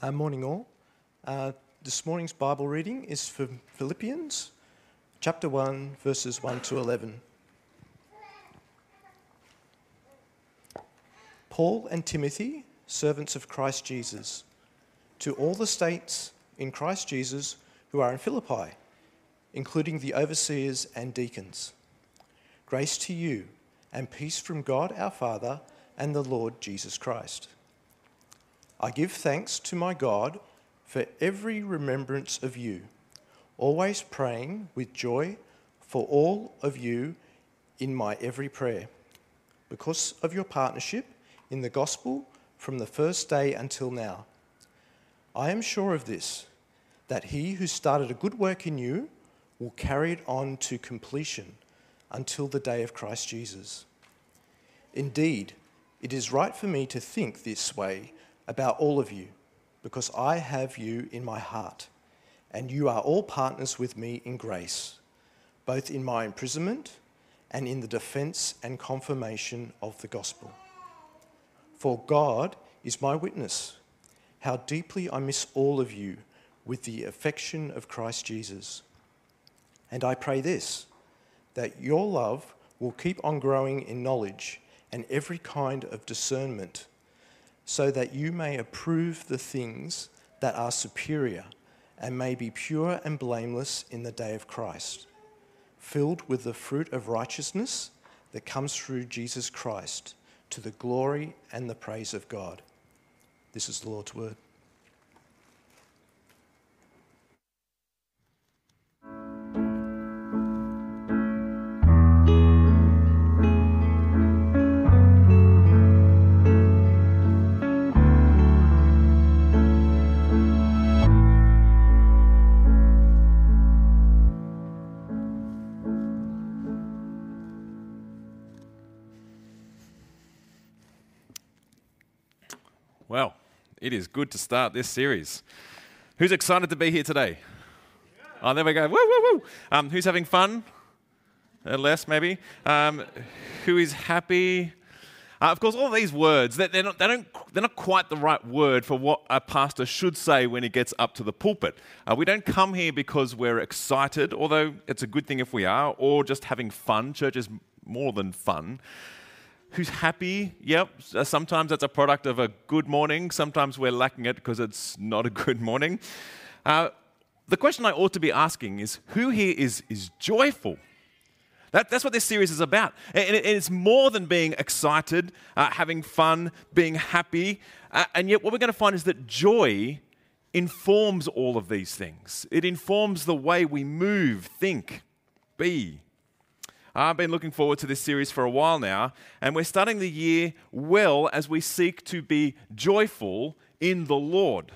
Uh, morning, all. Uh, this morning's Bible reading is from Philippians chapter 1, verses 1 to 11. Paul and Timothy, servants of Christ Jesus, to all the states in Christ Jesus who are in Philippi, including the overseers and deacons. Grace to you and peace from God our Father and the Lord Jesus Christ. I give thanks to my God for every remembrance of you, always praying with joy for all of you in my every prayer, because of your partnership in the gospel from the first day until now. I am sure of this, that he who started a good work in you will carry it on to completion until the day of Christ Jesus. Indeed, it is right for me to think this way about all of you, because I have you in my heart, and you are all partners with me in grace, both in my imprisonment and in the defense and confirmation of the gospel. For God is my witness, how deeply I miss all of you with the affection of Christ Jesus. And I pray this that your love will keep on growing in knowledge and every kind of discernment so that you may approve the things that are superior and may be pure and blameless in the day of Christ, filled with the fruit of righteousness that comes through Jesus Christ to the glory and the praise of God. This is the Lord's word. Well, it is good to start this series. Who's excited to be here today? Oh, there we go. Woo, woo, woo. Um, who's having fun? Uh, less, maybe. Um, who is happy? Uh, of course, all these words, they're, not, they don't, they're not quite the right word for what a pastor should say when he gets up to the pulpit. Uh, we don't come here because we're excited, although it's a good thing if we are, or just having fun. Church is more than fun who's happy. Yep, uh, sometimes that's a product of a good morning. Sometimes we're lacking it because it's not a good morning. Uh, the question I ought to be asking is who here is, is joyful? That, that's what this series is about. And, it, it's more than being excited, uh, having fun, being happy. Uh, and yet, what we're going to find is that joy informs all of these things. It informs the way we move, think, be. I've been looking forward to this series for a while now, and we're starting the year well as we seek to be joyful in the Lord.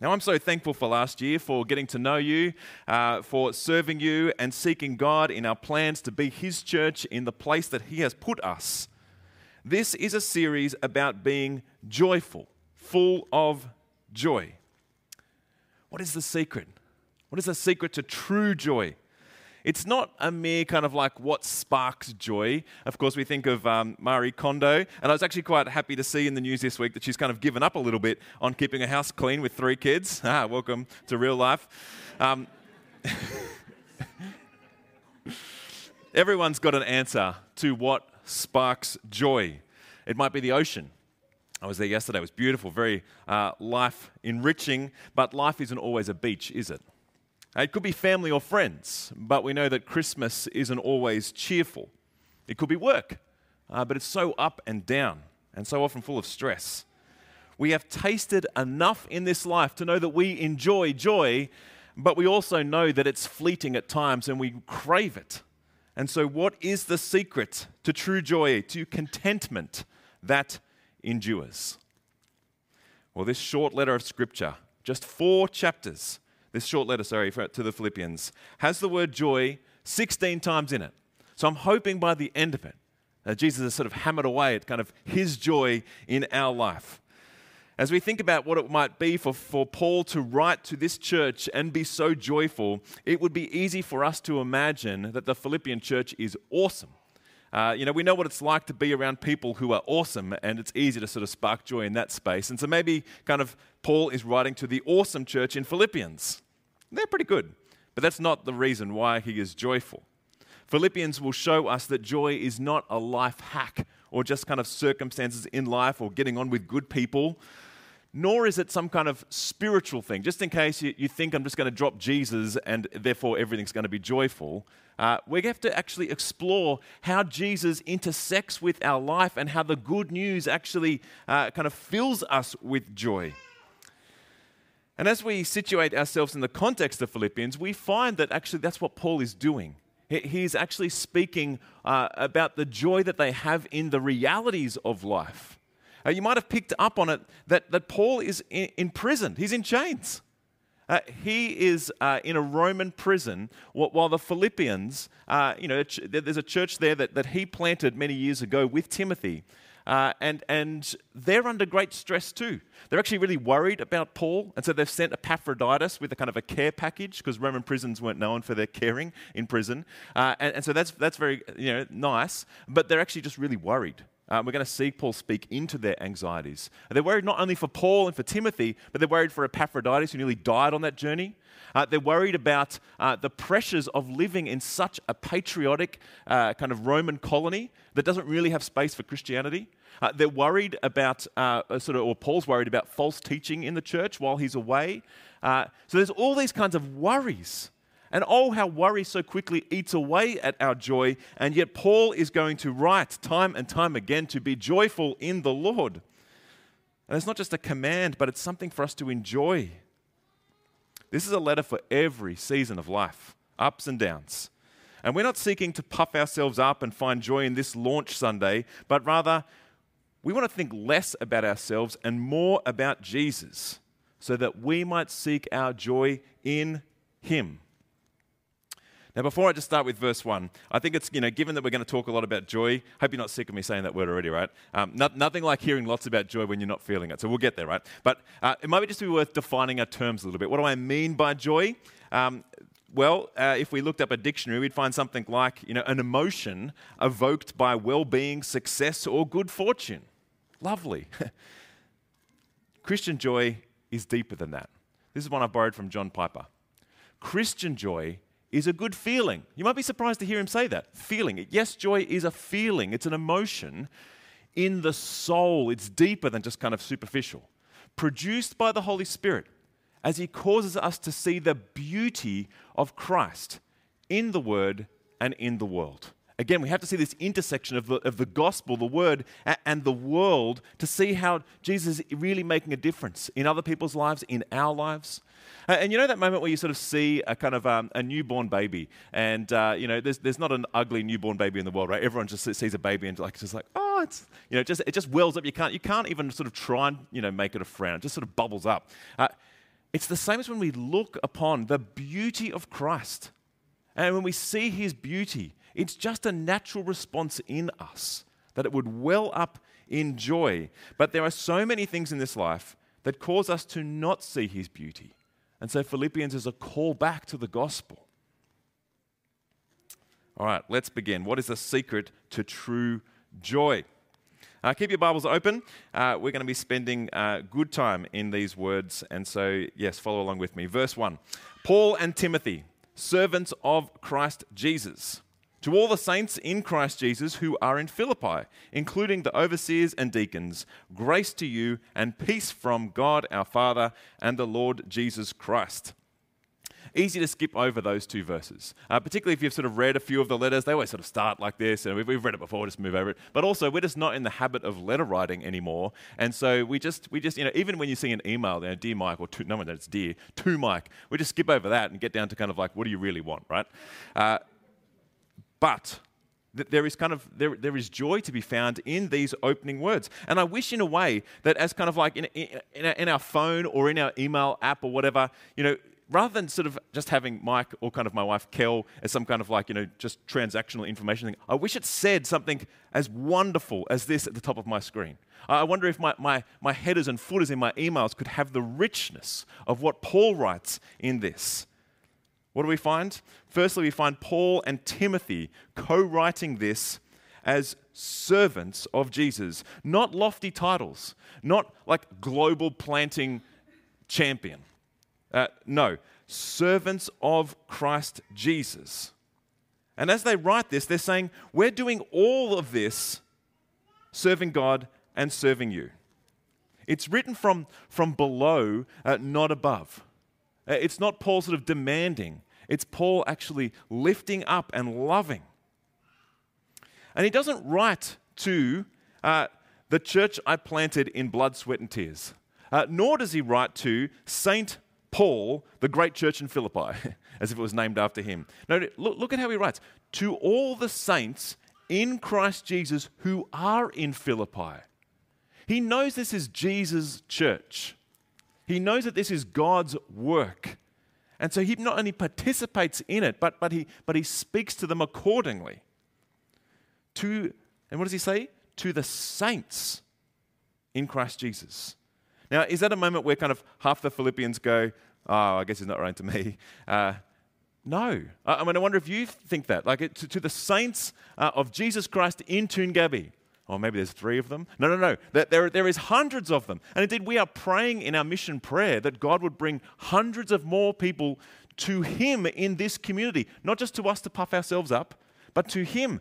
Now, I'm so thankful for last year, for getting to know you, uh, for serving you, and seeking God in our plans to be His church in the place that He has put us. This is a series about being joyful, full of joy. What is the secret? What is the secret to true joy? It's not a mere kind of like what sparks joy. Of course, we think of um, Marie Kondo, and I was actually quite happy to see in the news this week that she's kind of given up a little bit on keeping a house clean with three kids. Ah, welcome to real life. Um, everyone's got an answer to what sparks joy. It might be the ocean. I was there yesterday. It was beautiful, very uh, life enriching, but life isn't always a beach, is it? It could be family or friends, but we know that Christmas isn't always cheerful. It could be work, uh, but it's so up and down and so often full of stress. We have tasted enough in this life to know that we enjoy joy, but we also know that it's fleeting at times and we crave it. And so, what is the secret to true joy, to contentment that endures? Well, this short letter of Scripture, just four chapters, this short letter, sorry, to the Philippians, has the word joy 16 times in it. So I'm hoping by the end of it, that Jesus has sort of hammered away at kind of his joy in our life. As we think about what it might be for, for Paul to write to this church and be so joyful, it would be easy for us to imagine that the Philippian church is awesome. Uh, you know, we know what it's like to be around people who are awesome, and it's easy to sort of spark joy in that space. And so maybe kind of Paul is writing to the awesome church in Philippians. They're pretty good, but that's not the reason why he is joyful. Philippians will show us that joy is not a life hack or just kind of circumstances in life or getting on with good people, nor is it some kind of spiritual thing. Just in case you, you think I'm just going to drop Jesus and therefore everything's going to be joyful, uh, we have to actually explore how Jesus intersects with our life and how the good news actually uh, kind of fills us with joy. And as we situate ourselves in the context of Philippians, we find that actually that's what Paul is doing. He's actually speaking uh, about the joy that they have in the realities of life. Uh, you might have picked up on it that, that Paul is in, prison, he's in chains. Uh, he is uh, in a Roman prison while the Philippians, uh, you know, there's a church there that, that he planted many years ago with Timothy. Uh, and, and they're under great stress too. They're actually really worried about Paul, and so they've sent Epaphroditus with a kind of a care package because Roman prisons weren't known for their caring in prison. Uh, and, and so that's, that's very you know, nice, but they're actually just really worried. Uh, we're going to see Paul speak into their anxieties. They're worried not only for Paul and for Timothy, but they're worried for Epaphroditus, who nearly died on that journey. Uh, they're worried about uh, the pressures of living in such a patriotic uh, kind of Roman colony that doesn't really have space for Christianity. Uh, they're worried about, uh, sort of, or Paul's worried about false teaching in the church while he's away. so there's all these kinds of worries. And oh, how worry so quickly eats away at our joy. And yet, Paul is going to write time and time again to be joyful in the Lord. And it's not just a command, but it's something for us to enjoy. This is a letter for every season of life, ups and downs. And we're not seeking to puff ourselves up and find joy in this launch Sunday, but rather we want to think less about ourselves and more about Jesus so that we might seek our joy in Him. Now, before I just start with verse 1, I think it's, you know, given that we're going to talk a lot about joy, hope you're not sick of me saying that word already, right? Um, not, nothing like hearing lots about joy when you're not feeling it. So we'll get there, right? But uh, it might just be worth defining our terms a little bit. What do I mean by joy? Um, well, uh, if we looked up a dictionary, we'd find something like, you know, an emotion evoked by well-being, success, or good fortune. Lovely. Christian joy is deeper than that. This is one I borrowed from John Piper. Christian joy is a good feeling. You might be surprised to hear him say that. Feeling. Yes, joy is a feeling, it's an emotion in the soul. It's deeper than just kind of superficial. Produced by the Holy Spirit as he causes us to see the beauty of Christ in the Word and in the world. Again, we have to see this intersection of the, of the gospel, the word, and the world to see how Jesus is really making a difference in other people's lives, in our lives. And you know that moment where you sort of see a kind of um, a newborn baby, and uh, you know there's, there's not an ugly newborn baby in the world, right? Everyone just sees a baby and like just like oh, it's you know just it just wells up. You can't you can't even sort of try and you know make it a frown. It just sort of bubbles up. Uh, it's the same as when we look upon the beauty of Christ, and when we see His beauty, it's just a natural response in us that it would well up in joy. But there are so many things in this life that cause us to not see His beauty. And so Philippians is a call back to the gospel. All right, let's begin. What is the secret to true joy? Uh, keep your Bibles open. Uh, we're going to be spending uh, good time in these words. And so, yes, follow along with me. Verse 1 Paul and Timothy, servants of Christ Jesus to all the saints in Christ Jesus who are in Philippi, including the overseers and deacons, grace to you and peace from God our Father and the Lord Jesus Christ. Easy to skip over those two verses, uh, particularly if you've sort of read a few of the letters. They always sort of start like this, and we've, we've read it before, just move over it. But also, we're just not in the habit of letter writing anymore, and so we just, we just, you know, even when you see an email, you know, dear Mike, or to, no one that's dear, to Mike, we just skip over that and get down to kind of like, what do you really want, right? Uh, but there is kind of there, there is joy to be found in these opening words. And i wish in a way that as kind of like in, in, in, our phone or in our email app or whatever you know rather than sort of just having mike or kind of my wife kel as some kind of like you know just transactional information thing i wish it said something as wonderful as this at the top of my screen. I wonder if my, my, my headers and footers in my emails could have the richness of what paul writes in this what do we find? Firstly, we find Paul and Timothy co writing this as servants of Jesus, not lofty titles, not like global planting champion. Uh, no, servants of Christ Jesus. And as they write this, they're saying, We're doing all of this serving God and serving you. It's written from, from below, uh, not above. Uh, it's not Paul sort of demanding, it's Paul actually lifting up and loving. And he doesn't write to uh, the church I planted in blood, sweat, and tears, uh, nor does he write to Saint Paul, the great church in Philippi, as if it was named after him. No, look, look at how he writes to all the saints in Christ Jesus who are in Philippi. He knows this is Jesus' church. He knows that this is God's work. And so he not only participates in it, but, but, he, but he speaks to them accordingly. To, and what does he say? To the saints in Christ Jesus. Now, is that a moment where kind of half the Philippians go, oh, I guess he's not writing to me? Uh, no. I mean, I wonder if you think that. Like, to, to the saints uh, of Jesus Christ in Toongabbie. Or maybe there's three of them. No, no, no. There, there, is hundreds of them. And indeed, we are praying in our mission prayer that God would bring hundreds of more people to Him in this community. Not just to us to puff ourselves up, but to Him.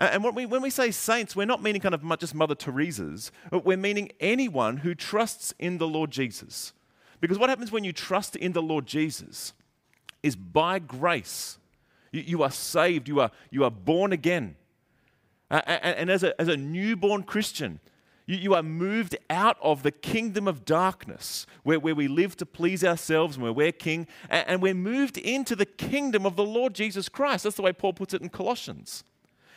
And when we, when we say saints, we're not meaning kind of just Mother Teresa's, but we're meaning anyone who trusts in the Lord Jesus. Because what happens when you trust in the Lord Jesus is by grace. You, you are saved, you are, you are born again. And, as, a, as a newborn Christian, you, you are moved out of the kingdom of darkness where, where we live to please ourselves and where we're king, and we're moved into the kingdom of the Lord Jesus Christ. That's the way Paul puts it in Colossians.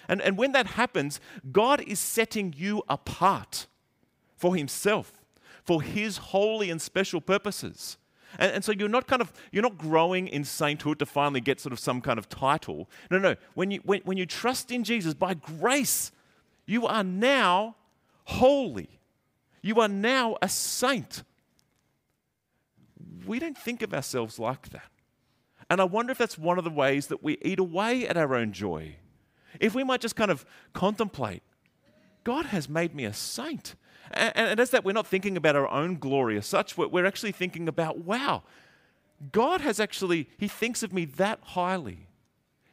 And, and when that happens, God is setting you apart for Himself, for His holy and special purposes. And, and, so you're not kind of you're not growing in sainthood to finally get sort of some kind of title. No, no. When you when, when you trust in Jesus by grace, you are now holy. You are now a saint. We don't think of ourselves like that. And I wonder if that's one of the ways that we eat away at our own joy. If we might just kind of contemplate, God has made me a saint. And, and as that, we're not thinking about our own glory as such, we're actually thinking about, wow, God has actually, He thinks of me that highly.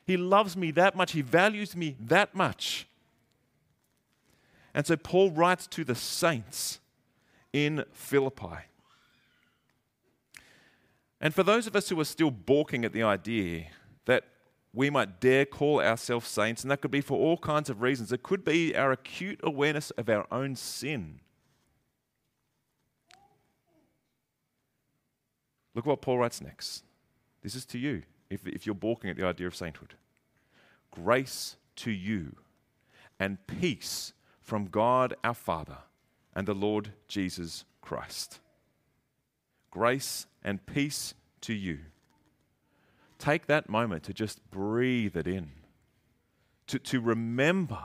He loves me that much. He values me that much. And so Paul writes to the saints in Philippi. And for those of us who are still balking at the idea that we might dare call ourselves saints, and that could be for all kinds of reasons. It could be our acute awareness of our own sin. Look what Paul writes next. This is to you, if, if you're balking at the idea of sainthood. Grace to you and peace from God our Father and the Lord Jesus Christ. Grace and peace to you take that moment to just breathe it in, to, to remember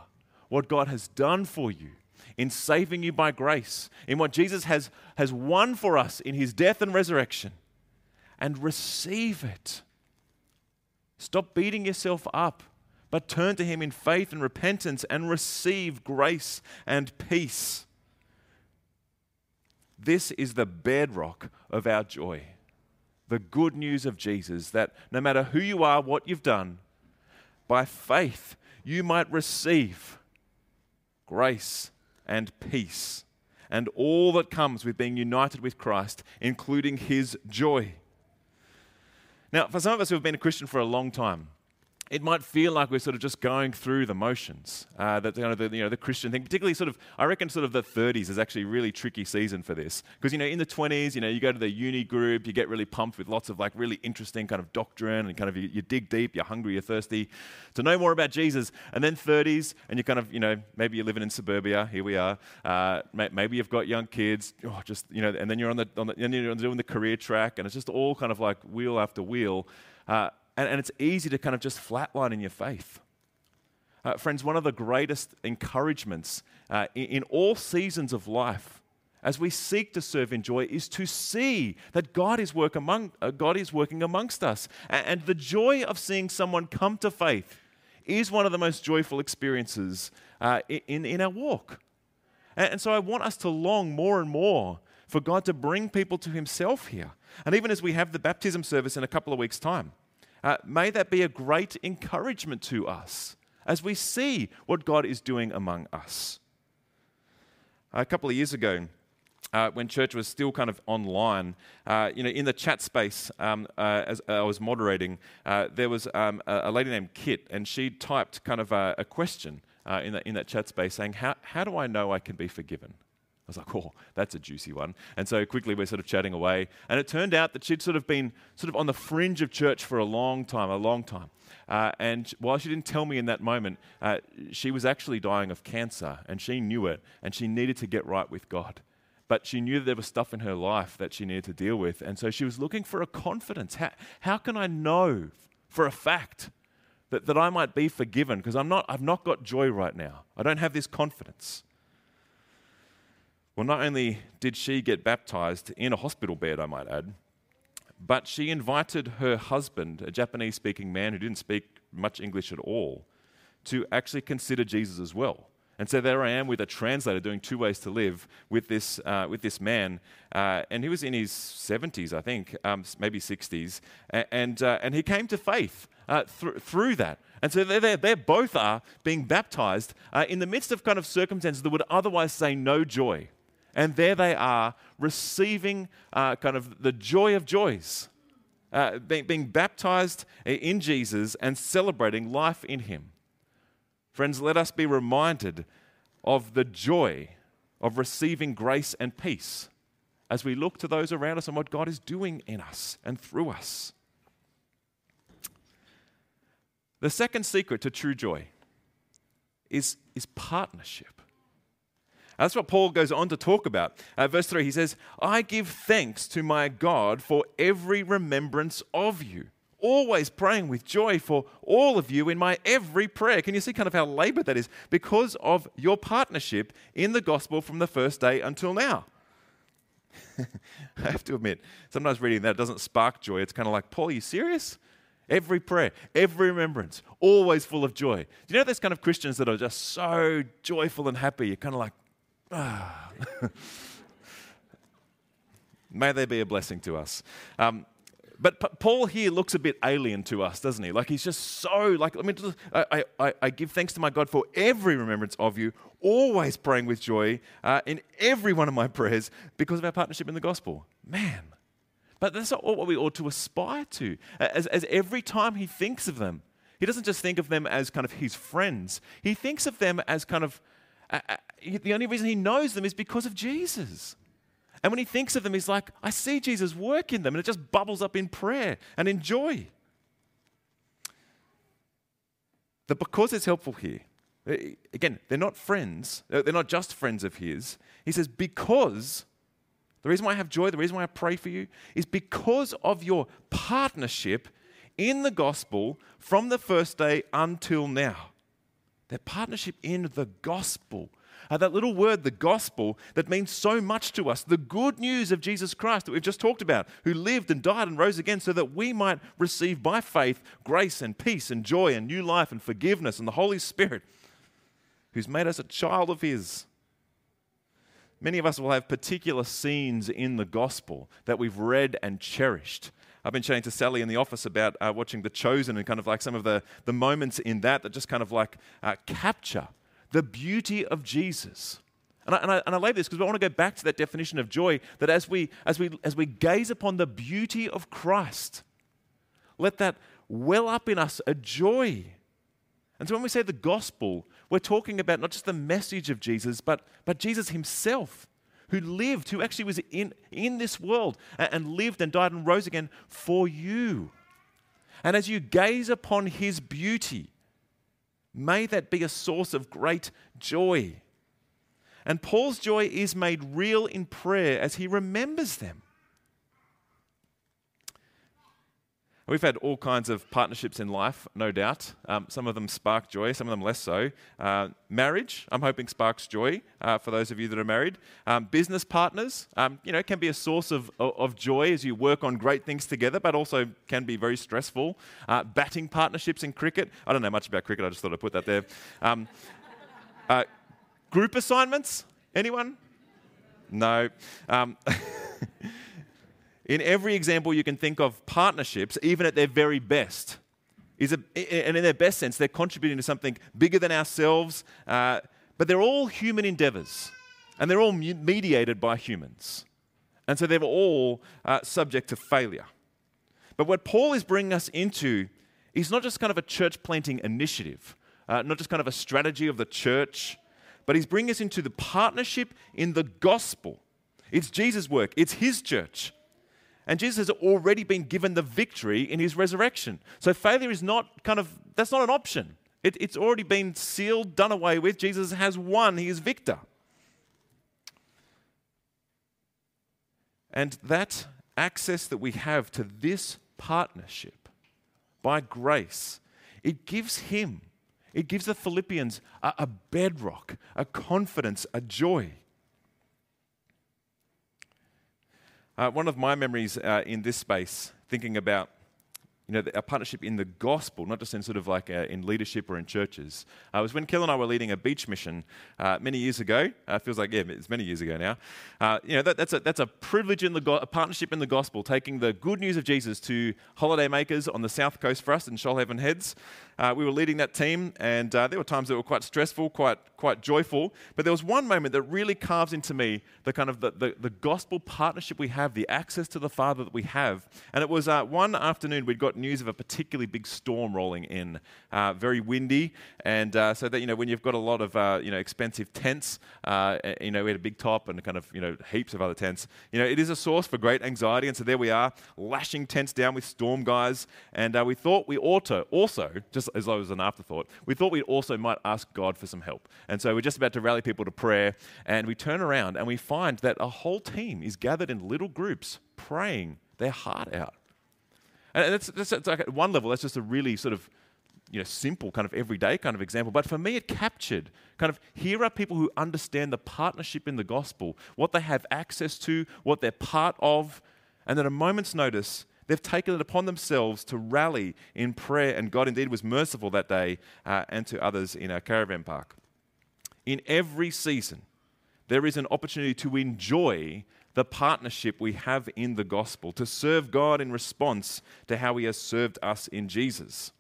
what God has done for you in saving you by grace, in what Jesus has, has won for us in his death and resurrection, and receive it. Stop beating yourself up, but turn to him in faith and repentance and receive grace and peace. This is the bedrock of our joy the good news of Jesus that no matter who you are, what you've done, by faith you might receive grace and peace and all that comes with being united with Christ, including his joy. Now, for some of us who have been a Christian for a long time, it might feel like we're sort of just going through the motions. Uh, that you know, the, you know, the Christian thing, particularly sort of, I reckon sort of the 30s is actually a really tricky season for this. Because, you know, in the 20s, you know, you go to the uni group, you get really pumped with lots of like really interesting kind of doctrine and kind of you, you dig deep, you're hungry, you're thirsty to know more about Jesus. And then 30s, and you're kind of, you know, maybe you're living in suburbia, here we are. Uh, maybe you've got young kids, oh, just, you know, and then you're on the, on the, and you're doing the career track, and it's just all kind of like wheel after wheel. Uh, and, and it's easy to kind of just flatline in your faith. Uh, friends, one of the greatest encouragements uh, in, in, all seasons of life as we seek to serve in joy is to see that God is, work among, uh, God is working amongst us. And, and, the joy of seeing someone come to faith is one of the most joyful experiences uh, in, in our walk. And, and so I want us to long more and more for God to bring people to Himself here. And even as we have the baptism service in a couple of weeks' time, uh, may that be a great encouragement to us as we see what God is doing among us. A couple of years ago, uh, when church was still kind of online, uh, you know, in the chat space, um, uh, as I was moderating, uh, there was um, a, lady named Kit, and she typed kind of a, a question uh, in, that, in that chat space saying, how, how do I know I can be forgiven? I was like, oh, that's a juicy one. And so quickly we're sort of chatting away. And it turned out that she'd sort of been sort of on the fringe of church for a long time, a long time. Uh, and while she didn't tell me in that moment, uh, she was actually dying of cancer and she knew it and she needed to get right with God. But she knew that there was stuff in her life that she needed to deal with. And so she was looking for a confidence. How, how can I know for a fact that, that I might be forgiven? Because I'm not, I've not got joy right now. I don't have this confidence. Well, not only did she get baptized in a hospital bed, I might add, but she invited her husband, a Japanese speaking man who didn't speak much English at all, to actually consider Jesus as well. And so there I am with a translator doing two ways to live with this, uh, with this man. Uh, and he was in his 70s, I think, um, maybe 60s. And, uh, and he came to faith uh, th- through that. And so they they both are being baptized uh, in the midst of kind of circumstances that would otherwise say no joy. And there they are receiving uh, kind of the joy of joys, uh, being, being baptized in Jesus and celebrating life in Him. Friends, let us be reminded of the joy of receiving grace and peace as we look to those around us and what God is doing in us and through us. The second secret to true joy is, is partnership. That's what Paul goes on to talk about. Uh, verse 3, he says, I give thanks to my God for every remembrance of you, always praying with joy for all of you in my every prayer. Can you see kind of how labored that is? Because of your partnership in the gospel from the first day until now. I have to admit, sometimes reading that doesn't spark joy. It's kind of like, Paul, are you serious? Every prayer, every remembrance, always full of joy. Do you know those kind of Christians that are just so joyful and happy? You're kind of like. May they be a blessing to us. Um, but Paul here looks a bit alien to us, doesn't he? Like he's just so like. I mean, I, I, I give thanks to my God for every remembrance of you, always praying with joy uh, in every one of my prayers because of our partnership in the gospel. Man, but that's not what we ought to aspire to. As, as every time he thinks of them, he doesn't just think of them as kind of his friends. He thinks of them as kind of the only reason he knows them is because of Jesus. And when he thinks of them, he's like, I see Jesus work in them, and it just bubbles up in prayer and in joy. That because it's helpful here, uh, again, they're not friends, they're not just friends of his. He says, because the reason why I have joy, the reason why I pray for you, is because of your partnership in the gospel from the first day until now. Their partnership in the gospel. Uh, that little word, the gospel, that means so much to us. The good news of Jesus Christ that we've just talked about, who lived and died and rose again so that we might receive by faith grace and peace and joy and new life and forgiveness and the Holy Spirit, who's made us a child of His. Many of us will have particular scenes in the gospel that we've read and cherished I've been chatting to Sally in the office about uh, watching The Chosen and kind of like some of the, the moments in that that just kind of like uh, capture the beauty of Jesus. And I, and I, and I lay this because I want to go back to that definition of joy that as we, as, we, as we gaze upon the beauty of Christ, let that well up in us a joy. And so when we say the gospel, we're talking about not just the message of Jesus, but, but Jesus himself who lived, who actually was in, in this world and, lived and died and rose again for you. And as you gaze upon his beauty, may that be a source of great joy. And Paul's joy is made real in prayer as he remembers them. We've had all kinds of partnerships in life, no doubt. Um, some of them spark joy, some of them less so. Uh, marriage, I'm hoping sparks joy uh, for those of you that are married. Um, business partners, um, you know, can be a source of, of joy as you work on great things together, but also can be very stressful. Uh, batting partnerships in cricket, I don't know much about cricket, I just thought I'd put that there. Um, Uh, group assignments? Anyone? No. In every example you can think of, partnerships, even at their very best, is a, and in their best sense, they're contributing to something bigger than ourselves, uh, but they're all human endeavors, and they're all mediated by humans. And so they're all uh, subject to failure. But what Paul is bringing us into is not just kind of a church planting initiative, uh, not just kind of a strategy of the church, but he's bringing us into the partnership in the gospel. It's Jesus' work, it's his church. And Jesus has already been given the victory in his resurrection. So failure is not kind of, that's not an option. It, it's already been sealed, done away with. Jesus has won, he is victor. And that access that we have to this partnership by grace, it gives him, it gives the Philippians a, a bedrock, a confidence, a joy. Uh, one of my memories uh, in this space, thinking about you know, a partnership in the gospel, not just in sort of like uh, in leadership or in churches, uh, was when Kel and I were leading a beach mission uh, many years ago. Uh, feels like, yeah, it's many years ago now. Uh, you know, that, that's, a, that's a privilege in the go- a partnership in the gospel, taking the good news of Jesus to holiday makers on the south coast for us in Shoalhaven Heads. Uh, we were leading that team, and uh, there were times that were quite stressful, quite, quite joyful. But there was one moment that really carves into me the kind of the, the, the gospel partnership we have, the access to the Father that we have. And it was uh, one afternoon we'd got news of a particularly big storm rolling in, uh, very windy, and uh, so that you know when you've got a lot of uh, you know expensive tents, you know we had a big top and kind of you know heaps of other tents. You know it is a source for great anxiety, and so there we are lashing tents down with storm guys, and we thought we ought to also just as though it was an afterthought, we thought we also might ask God for some help. So we're just about to rally people to prayer, and we turn around and we find that a whole team is gathered in little groups praying their heart out. And that's, that's, that's like at one level, that's just a really sort of you know, simple, kind of everyday kind of example. But for me, it captured kind of here are people who understand the partnership in the gospel, what they have access to, what they're part of, and at a moment's notice, They've taken it upon themselves to rally in prayer, and God indeed was merciful that day uh, and to others in our caravan park. In every season, there is an opportunity to enjoy the partnership we have in the gospel, to serve God in response to how He has served us in Jesus.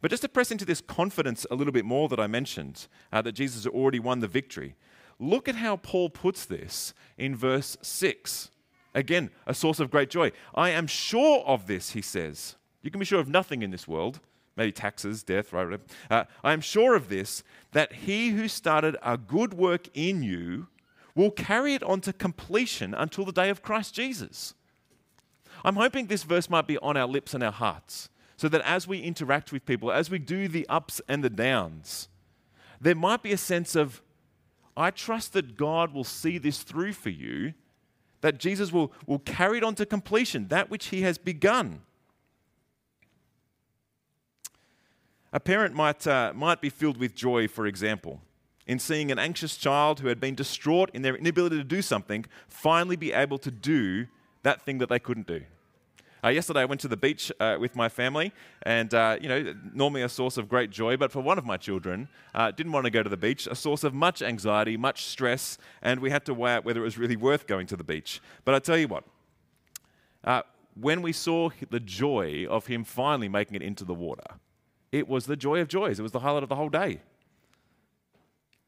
But just to press into this confidence a little bit more that I mentioned, uh, that Jesus already won the victory, look at how Paul puts this in verse 6. Again, a source of great joy. I am sure of this, he says. You can be sure of nothing in this world, maybe taxes, death, right? Uh, I am sure of this, that he who started a good work in you will carry it on to completion until the day of Christ Jesus. I'm hoping this verse might be on our lips and our hearts, so that as we interact with people, as we do the ups and the downs, there might be a sense of, I trust that God will see this through for you that Jesus will, will carry it on to completion, that which he has begun. A parent might, uh, might be filled with joy, for example, in seeing an anxious child who had been distraught in their inability to do something finally be able to do that thing that they couldn't do. Uh, yesterday, I went to the beach uh, with my family, and uh, you know, normally a source of great joy, but for one of my children, uh, didn't want to go to the beach, a source of much anxiety, much stress, and we had to weigh out whether it was really worth going to the beach. But I tell you what, uh, when we saw the joy of him finally making it into the water, it was the joy of joys. It was the highlight of the whole day.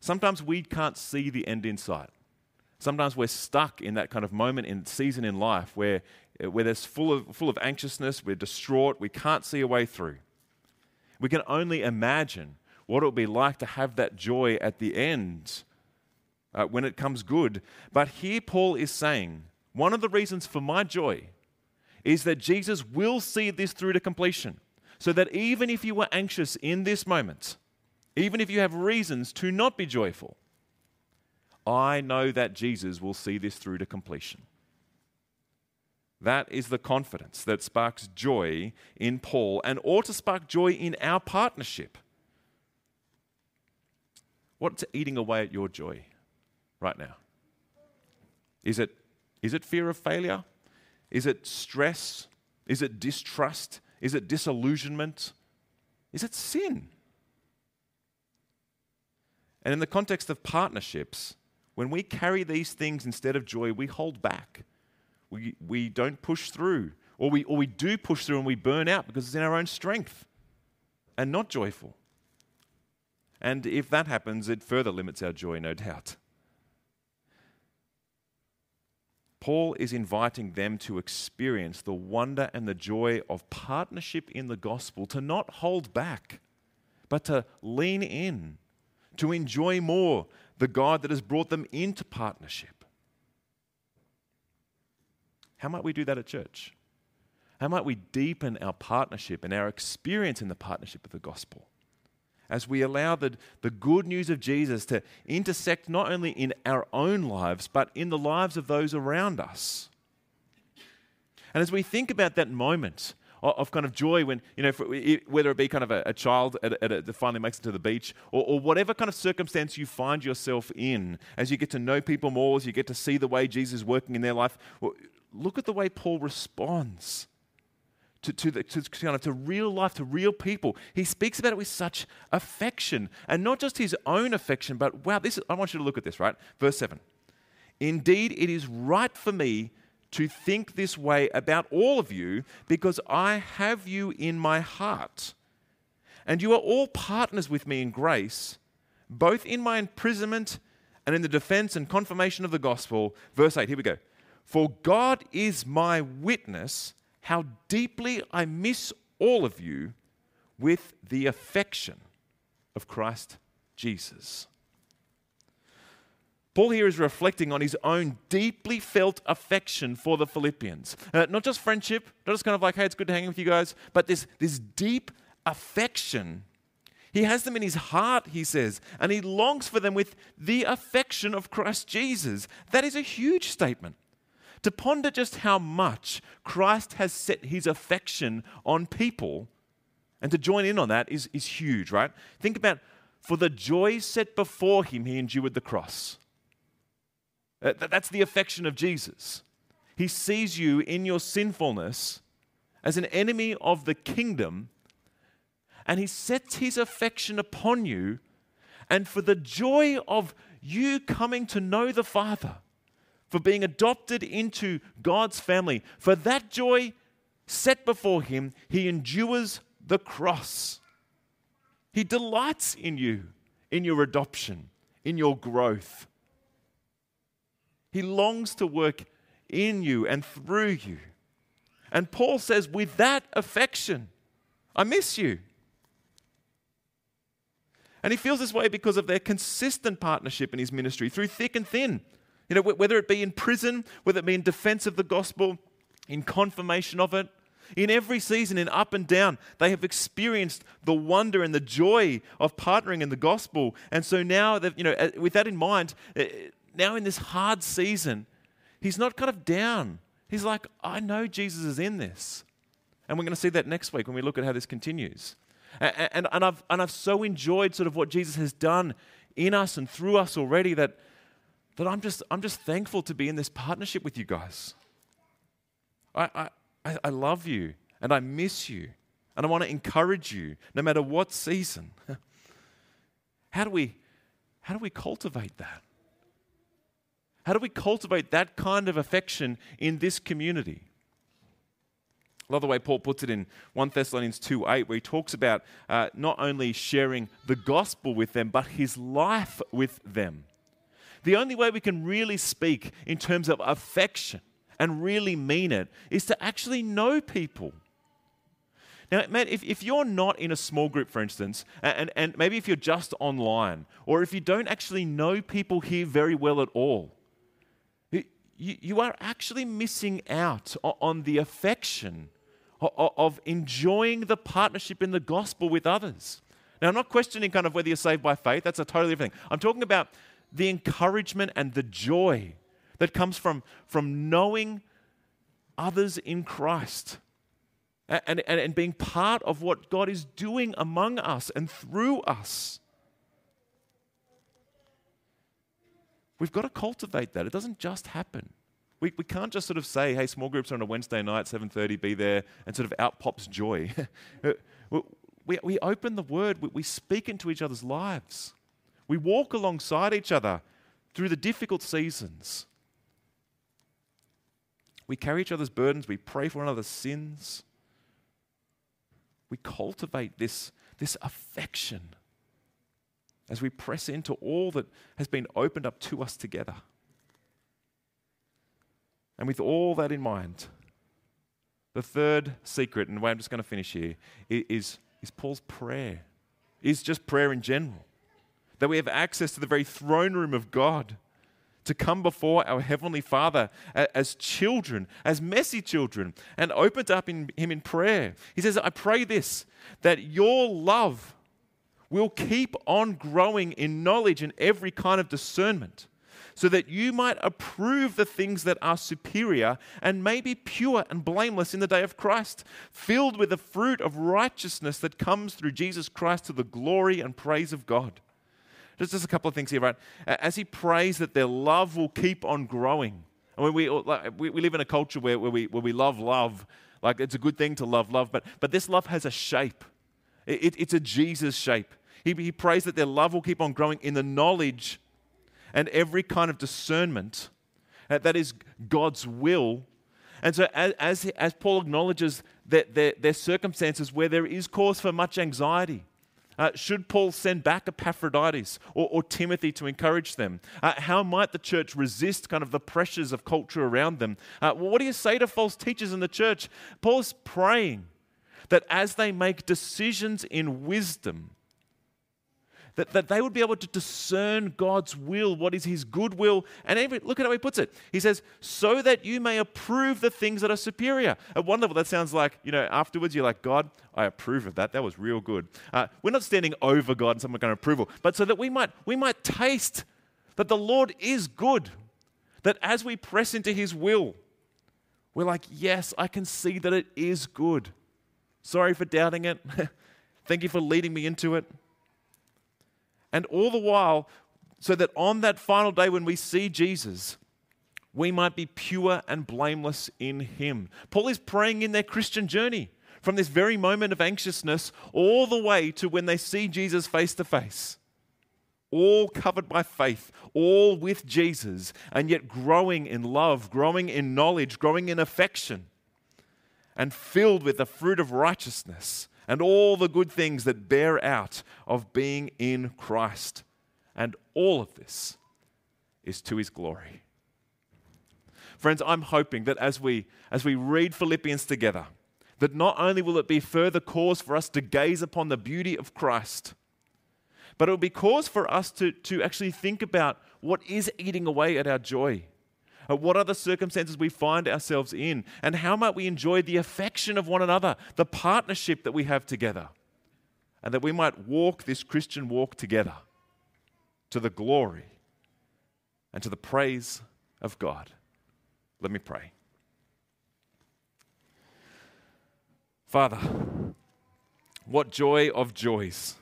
Sometimes we can't see the end in sight. Sometimes we're stuck in that kind of moment in season in life where uh, where there's full of, full of anxiousness, we're distraught, we can't see a way through. We can only imagine what it will be like to have that joy at the end uh, when it comes good. But here Paul is saying, one of the reasons for my joy is that Jesus will see this through to completion. So that even if you were anxious in this moment, even if you have reasons to not be joyful, I know that Jesus will see this through to completion. That is the confidence that sparks joy in Paul and ought to spark joy in our partnership. What's eating away at your joy right now? Is it, is it fear of failure? Is it stress? Is it distrust? Is it disillusionment? Is it sin? And in the context of partnerships, when we carry these things instead of joy, we hold back. We, we don't push through. Or we, or we do push through and we burn out because it's in our own strength and not joyful. And if that happens, it further limits our joy, no doubt. Paul is inviting them to experience the wonder and the joy of partnership in the gospel, to not hold back, but to lean in, to enjoy more the God that has brought them into partnership. How might we do that at church? How might we deepen our partnership and our experience in the partnership of the gospel? As we allow the, the good news of Jesus to intersect not only in our own lives, but in the lives of those around us. And as we think about that moment of kind of joy when, you know, whether it be kind of a, a child at, at a, that finally makes it to the beach or, or, whatever kind of circumstance you find yourself in, as you get to know people more, as you get to see the way Jesus is working in their life, look at the way Paul responds to, to, the, to, kind of, to real life, to real people. He speaks about it with such affection, and not just his own affection, but wow, this is, I want you to look at this, right? Verse 7. Indeed, it is right for me to think this way about all of you because I have you in my heart. And you are all partners with me in grace, both in my imprisonment and in the defense and confirmation of the gospel. Verse 8, here we go. For God is my witness how deeply I miss all of you with the affection of Christ Jesus. Paul here is reflecting on his own deeply felt affection for the Philippians. Uh, not just friendship, not just kind of like, hey, it's good to hang with you guys, but this, this deep affection. He has them in his heart, he says, and he longs for them with the affection of Christ Jesus. That is a huge statement to ponder just how much Christ has set his affection on people and to join in on that is, is huge, right? Think about for the joy set before him, he endured the cross. That's the affection of Jesus. He sees you in your sinfulness as an enemy of the kingdom, and he sets his affection upon you. And for the joy of you coming to know the Father, for being adopted into God's family. For that joy set before him, he endures the cross. He delights in you, in your adoption, in your growth. He longs to work in you and through you. And Paul says, with that affection, I miss you. And he feels this way because of their consistent partnership in his ministry through thick and thin. You know, whether it be in prison, whether it be in defense of the gospel, in confirmation of it, in every season, in up and down, they have experienced the wonder and the joy of partnering in the gospel. And so now, you know, uh, with that in mind, uh, now in this hard season, he's not kind of down. He's like, I know Jesus is in this. And we're going to see that next week when we look at how this continues. And, and, and, I've, and I've so enjoyed sort of what Jesus has done in us and through us already that that I'm just, I'm just thankful to be in this partnership with you guys. I, I, I love you and I miss you and I want to encourage you no matter what season. how, do we, how do we cultivate that? How do we cultivate that kind of affection in this community? I love the way Paul puts it in 1 Thessalonians 2 8, where he talks about uh, not only sharing the gospel with them, but his life with them. The only way we can really speak in terms of affection and really mean it is to actually know people. Now, man, if, if you're not in a small group, for instance, and, and maybe if you're just online, or if you don't actually know people here very well at all, you, you are actually missing out on the affection of enjoying the partnership in the gospel with others. Now, I'm not questioning kind of whether you're saved by faith, that's a totally different thing. I'm talking about the encouragement and the joy that comes from, from knowing others in Christ and, and, and being part of what God is doing among us and through us. We've got to cultivate that. It doesn't just happen. We, we can't just sort of say, hey, small groups are on a Wednesday night, 7.30, be there, and sort of out pops joy. we, we open the word, we, we speak into each other's lives. We walk alongside each other through the difficult seasons. We carry each other's burdens. We pray for one another's sins. We cultivate this, this affection as we press into all that has been opened up to us together. And with all that in mind, the third secret, and the way I'm just going to finish here, is, is Paul's prayer, is just prayer in general. That we have access to the very throne room of God to come before our Heavenly Father as children, as messy children, and opened up in Him in prayer. He says, I pray this, that your love will keep on growing in knowledge and every kind of discernment, so that you might approve the things that are superior and may be pure and blameless in the day of Christ, filled with the fruit of righteousness that comes through Jesus Christ to the glory and praise of God. Just, just a couple of things here, right? As he prays that their love will keep on growing. I mean, we, we, we live in a culture where, where, we, where we love love. Like, it's a good thing to love love, but, but this love has a shape. It, it, it's a Jesus shape. He, he prays that their love will keep on growing in the knowledge and every kind of discernment uh, that is God's will. And so, as, as, as Paul acknowledges that their, their circumstances where there is cause for much anxiety, uh, should Paul send back Epaphroditus or, or Timothy to encourage them? Uh, how might the church resist kind of the pressures of culture around them? Uh, well, what do you say to false teachers in the church? Paul's praying that as they make decisions in wisdom, that, that they would be able to discern God's will, what is His good will. And look at how he puts it. He says, so that you may approve the things that are superior. At one level, that sounds like, you know, afterwards you're like, God, I approve of that. That was real good. Uh, we're not standing over God and some kind of approval, but so that we might, we might taste that the Lord is good. That as we press into His will, we're like, yes, I can see that it is good. Sorry for doubting it. Thank you for leading me into it. And all the while, so that on that final day when we see Jesus, we might be pure and blameless in Him. Paul is praying in their Christian journey from this very moment of anxiousness all the way to when they see Jesus face to face. All covered by faith, all with Jesus, and yet growing in love, growing in knowledge, growing in affection, and filled with the fruit of righteousness and all the good things that bear out of being in Christ. And all of this is to his glory. Friends, I'm hoping that as we, as we read Philippians together, that not only will it be further cause for us to gaze upon the beauty of Christ, but it will be cause for us to, to actually think about what is eating away at our joy Uh, what are the circumstances we find ourselves in, and how might we enjoy the affection of one another, the partnership that we have together, and that we might walk this Christian walk together to the glory and to the praise of God. Let me pray. Father, what joy of joys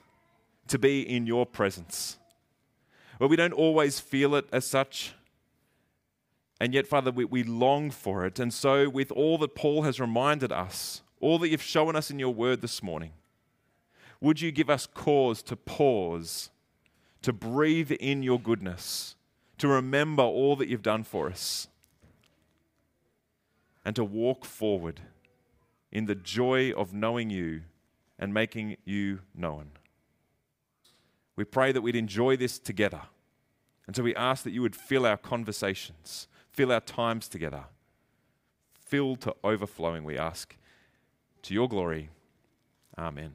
to be in your presence. Well, we don't always feel it as such. And yet, Father, we, we long for it. And so, with all that Paul has reminded us, all that you've shown us in your word this morning, would you give us cause to pause, to breathe in your goodness, to remember all that you've done for us, and to walk forward in the joy of knowing you and making you known? We pray that we'd enjoy this together. And so we ask that you would fill our conversations Fill our times together. Fill to overflowing, we ask. To your glory. Amen.